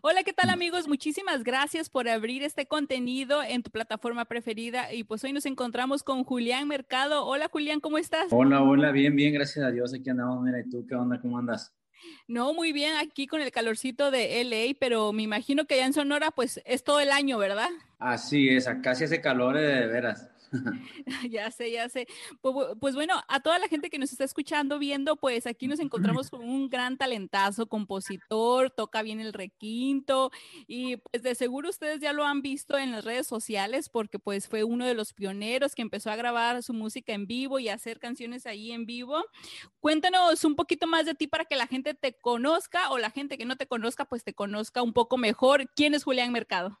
Hola, ¿qué tal amigos? Muchísimas gracias por abrir este contenido en tu plataforma preferida. Y pues hoy nos encontramos con Julián Mercado. Hola Julián, ¿cómo estás? Hola, hola, bien, bien, gracias a Dios. Aquí andamos. Mira, ¿y tú qué onda? ¿Cómo andas? No, muy bien, aquí con el calorcito de LA, pero me imagino que allá en Sonora pues es todo el año, ¿verdad? Así es, acá sí hace calor de veras. ya sé, ya sé. Pues, bueno, a toda la gente que nos está escuchando, viendo, pues aquí nos encontramos con un gran talentazo, compositor, toca bien el requinto y pues de seguro ustedes ya lo han visto en las redes sociales porque pues fue uno de los pioneros que empezó a grabar su música en vivo y hacer canciones ahí en vivo. Cuéntanos un poquito más de ti para que la gente te conozca o la gente que no te conozca pues te conozca un poco mejor. ¿Quién es Julián Mercado?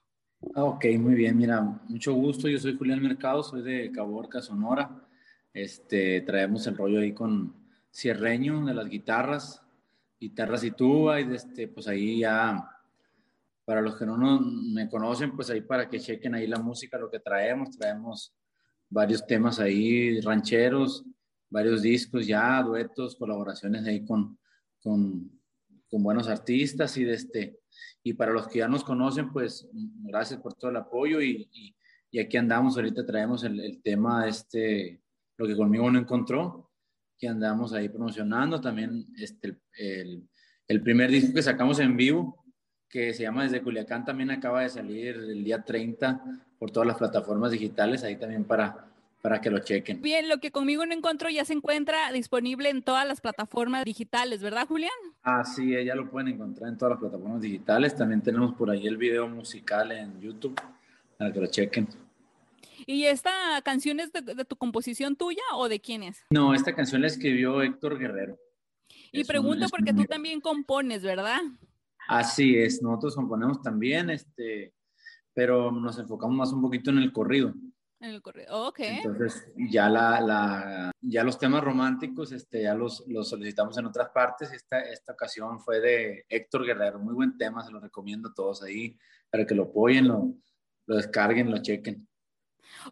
Ah, ok, muy bien. Mira, mucho gusto. Yo soy Julián Mercado, soy de Caborca, Sonora. Este, traemos el rollo ahí con Cierreño de las guitarras, guitarras y tuba, y este, pues ahí ya, para los que no me conocen, pues ahí para que chequen ahí la música, lo que traemos, traemos varios temas ahí, rancheros, varios discos ya, duetos, colaboraciones ahí con, con, con buenos artistas y de este, y para los que ya nos conocen, pues gracias por todo el apoyo y, y, aquí andamos, ahorita traemos el, el, tema, este, lo que conmigo no encontró, que andamos ahí promocionando, también este, el, el primer disco que sacamos en vivo, que se llama Desde Culiacán, también acaba de salir el día 30 por todas las plataformas digitales, ahí también para, para que lo chequen. Bien, lo que conmigo no encuentro ya se encuentra disponible en todas las plataformas digitales, ¿verdad, Julián? Ah, sí, ya lo pueden encontrar en todas las plataformas digitales. También tenemos por ahí el video musical en YouTube para que lo chequen. ¿Y esta canción es de, tu composición tuya o de quién es? No, esta canción la escribió Héctor Guerrero. Y pregunto porque tú también compones, ¿verdad? Así es, nosotros componemos también, este, pero nos enfocamos más un poquito en el corrido. En el corrido, ok. Entonces, ya, la, la, ya los temas románticos este, ya los, los solicitamos en otras partes. Esta, esta ocasión fue de Héctor Guerrero, muy buen tema, se lo recomiendo a todos ahí para que lo apoyen, lo, lo descarguen, lo chequen.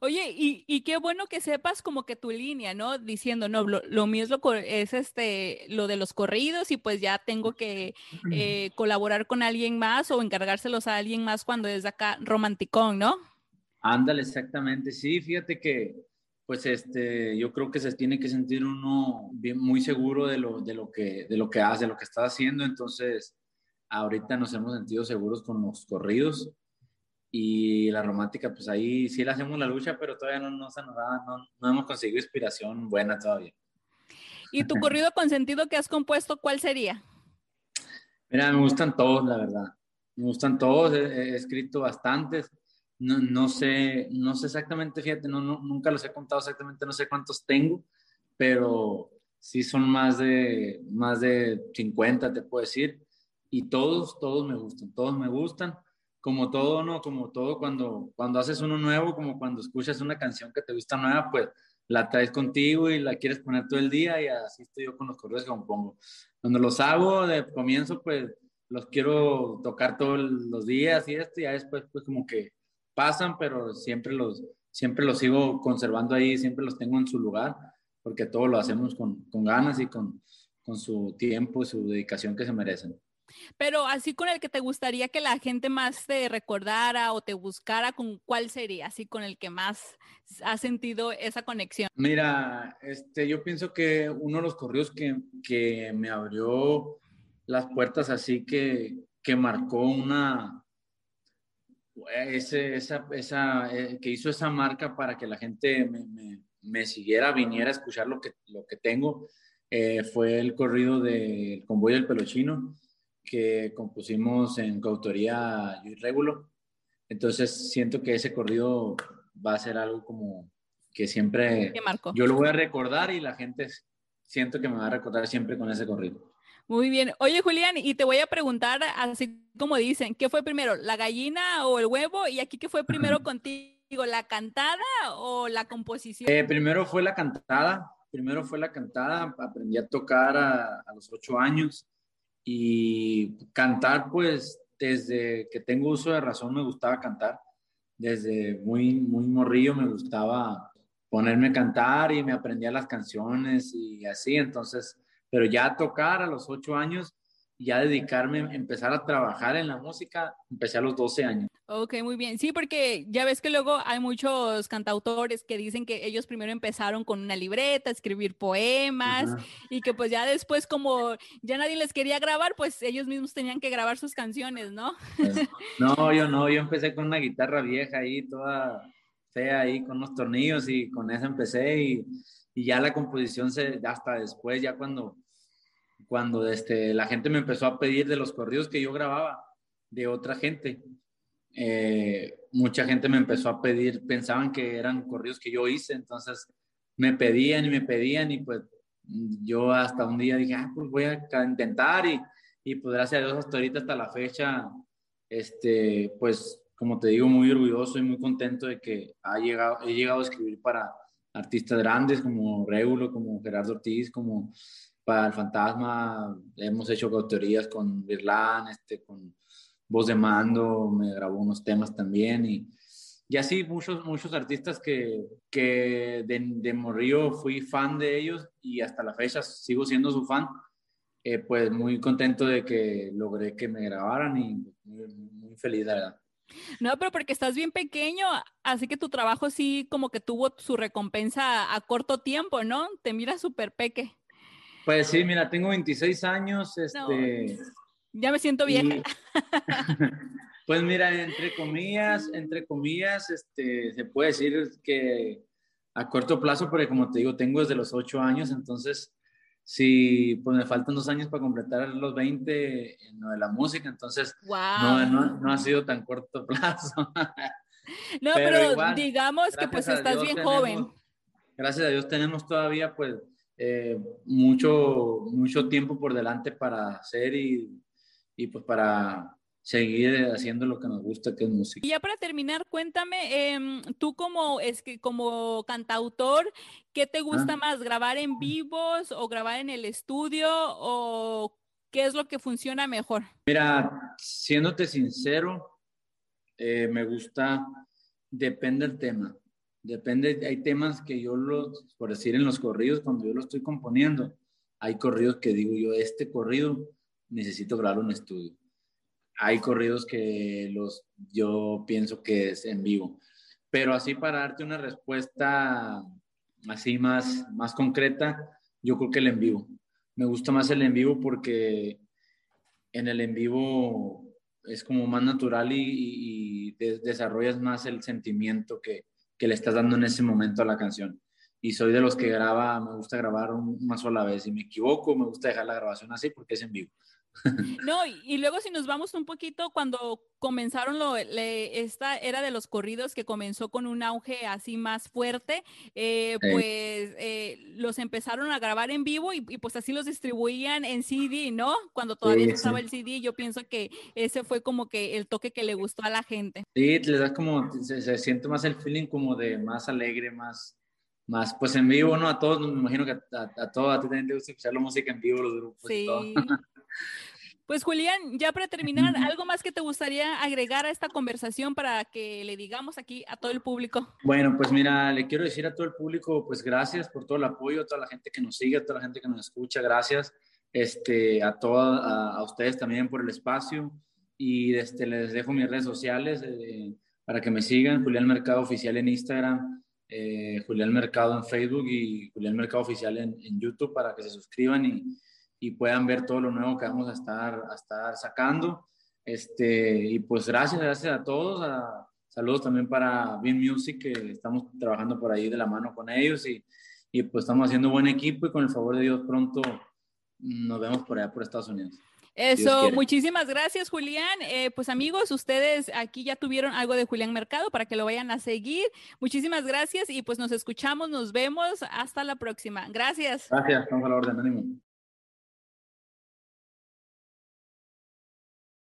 Oye, y, y, qué bueno que sepas como que tu línea, ¿no? Diciendo, no, lo, lo mío es, lo, es este, lo de los corridos y pues ya tengo que eh, colaborar con alguien más o encargárselos a alguien más cuando es acá romanticón, ¿no? Ándale, exactamente. Sí, fíjate que, pues, este, yo creo que se tiene que sentir uno bien, muy seguro de lo, de lo que, de lo que hace, de lo que está haciendo. Entonces, ahorita nos hemos sentido seguros con los corridos y la romántica, pues ahí sí le hacemos la lucha, pero todavía no, no, no, no hemos conseguido inspiración buena todavía. ¿Y tu corrido consentido que has compuesto, cuál sería? Mira, me gustan todos, la verdad. Me gustan todos, he escrito bastantes no, sé, no sé exactamente, fíjate, no, nunca los he contado exactamente, no sé cuántos tengo, pero sí son más de, más de 50, te puedo decir, y todos, todos me gustan, todos me gustan, como todo, ¿no? Como todo cuando, cuando haces uno nuevo, como cuando escuchas una canción que te gusta nueva, pues la traes contigo y la quieres poner todo el día y así estoy yo con los correos que compongo. Cuando los hago de comienzo, pues los quiero tocar todos los días y esto, y ya después pues como que pasan, pero siempre los, siempre los sigo conservando ahí, siempre los tengo en su lugar, porque todo lo hacemos con, con ganas y con, con su tiempo y su dedicación que se merecen. Pero así con el que te gustaría que la gente más te recordara o te buscara, ¿con cuál sería? Así con el que más has sentido esa conexión. Mira, este, yo pienso que uno de los correos que, que me abrió las puertas así que, que marcó una, ese, esa, esa, eh, que hizo esa marca para que la gente me, me, siguiera, viniera a escuchar lo que, lo que tengo, eh, fue el corrido del Convoy del Pelochino, que compusimos en coautoría Luis Régulo. Entonces siento que ese corrido va a ser algo como que siempre yo lo voy a recordar y la gente siento que me va a recordar siempre con ese corrido. Muy bien. Oye, Julián, y te voy a preguntar, así como dicen, ¿qué fue primero, la gallina o el huevo? Y aquí, ¿qué fue primero contigo, la cantada o la composición? Eh, primero fue la cantada, primero fue la cantada, aprendí a tocar a, los ocho años y cantar, pues, desde que tengo uso de razón me gustaba cantar. Desde muy, muy morrillo me gustaba ponerme a cantar y me aprendía las canciones y así, entonces pero ya tocar a los ocho años ya dedicarme, empezar a trabajar en la música, empecé a los 12 años. Ok, muy bien. Sí, porque ya ves que luego hay muchos cantautores que dicen que ellos primero empezaron con una libreta, escribir poemas y que pues ya después como ya nadie les quería grabar, pues ellos mismos tenían que grabar sus canciones, ¿no? no, yo no, yo empecé con una guitarra vieja ahí, toda fea ahí, con unos tornillos y con esa empecé y, y ya la composición se, hasta después, ya cuando cuando este, la gente me empezó a pedir de los corridos que yo grababa de otra gente. Eh, mucha gente me empezó a pedir, pensaban que eran corridos que yo hice, entonces me pedían y me pedían y pues yo hasta un día dije, ah, pues voy a intentar y, y pues gracias a Dios hasta ahorita, hasta la fecha, este, pues como te digo, muy orgulloso y muy contento de que ha llegado, he llegado a escribir para artistas grandes como Regulo, como Gerardo Ortiz, como para el fantasma hemos hecho teorías con Virlán, este, con voz de mando, me grabó unos temas también y, y así muchos, muchos artistas que, que de, de Morrillo fui fan de ellos y hasta la fecha sigo siendo su fan. Eh, pues muy contento de que logré que me grabaran y muy, muy feliz, la verdad. No, pero porque estás bien pequeño, así que tu trabajo sí como que tuvo su recompensa a corto tiempo, ¿no? Te miras súper peque. Pues sí, mira, tengo 26 años. Este, ya me siento vieja. pues mira, entre comillas, entre comillas, este, se puede decir que a corto plazo, porque como te digo, tengo desde los 8 años, entonces sí, pues me faltan dos años para completar los 20 en lo de la música, entonces no, no, ha sido tan corto plazo. no, pero, digamos que pues estás bien joven. Gracias a Dios tenemos todavía pues eh, mucho, mucho tiempo por delante para hacer y, y, pues para seguir haciendo lo que nos gusta, que es música. Y ya para terminar, cuéntame, em, tú como, es que, como cantautor, ¿qué te gusta ah. más, grabar en vivos o grabar en el estudio o qué es lo que funciona mejor? Mira, siéndote sincero, eh, me gusta, depende del tema. Depende, hay temas que yo los, por decir en los corridos, cuando yo lo estoy componiendo, hay corridos que digo yo, este corrido necesito grabarlo en estudio. Hay corridos que los, yo pienso que es en vivo. Pero así para darte una respuesta así más, más concreta, yo creo que el en vivo. Me gusta más el en vivo porque en el en vivo es como más natural y desarrollas más el sentimiento que, que le estás dando en ese momento a la canción. Y soy de los que graba, me gusta grabar una sola vez. y me equivoco, me gusta dejar la grabación así porque es en vivo. No, y, luego si nos vamos un poquito, cuando comenzaron lo, esta era de los corridos que comenzó con un auge así más fuerte, eh, pues eh, los empezaron a grabar en vivo y, pues así los distribuían en CD, ¿no? Cuando todavía estaba el CD, yo pienso que ese fue como que el toque que le gustó a la gente. Sí, le da como, se, siente más el feeling como de más alegre, más, más, pues en vivo, ¿no? A todos, me imagino que a, a, todos, a ti también te gusta escuchar la música en vivo, los grupos. Sí. Y todo. Pues Julián, ya para terminar, ¿algo más que te gustaría agregar a esta conversación para que le digamos aquí a todo el público? Bueno, pues mira, le quiero decir a todo el público, pues gracias por todo el apoyo, a toda la gente que nos sigue, a toda la gente que nos escucha, gracias este, a, toda, a, ustedes también por el espacio y este, les dejo mis redes sociales eh, para que me sigan, Julián Mercado Oficial en Instagram, eh, Julián Mercado en Facebook y Julián Mercado Oficial en, en YouTube para que se suscriban y y puedan ver todo lo nuevo que vamos a estar, a estar sacando. Este, y pues gracias, gracias a todos. saludos también para Bean Music, que estamos trabajando por ahí de la mano con ellos y, y pues estamos haciendo buen equipo y con el favor de Dios pronto nos vemos por allá por Estados Unidos. Eso, muchísimas gracias, Julián. Eh, pues amigos, ustedes aquí ya tuvieron algo de Julián Mercado para que lo vayan a seguir. Muchísimas gracias y pues nos escuchamos, nos vemos. Hasta la próxima. Gracias. Gracias, estamos a la orden, ánimo.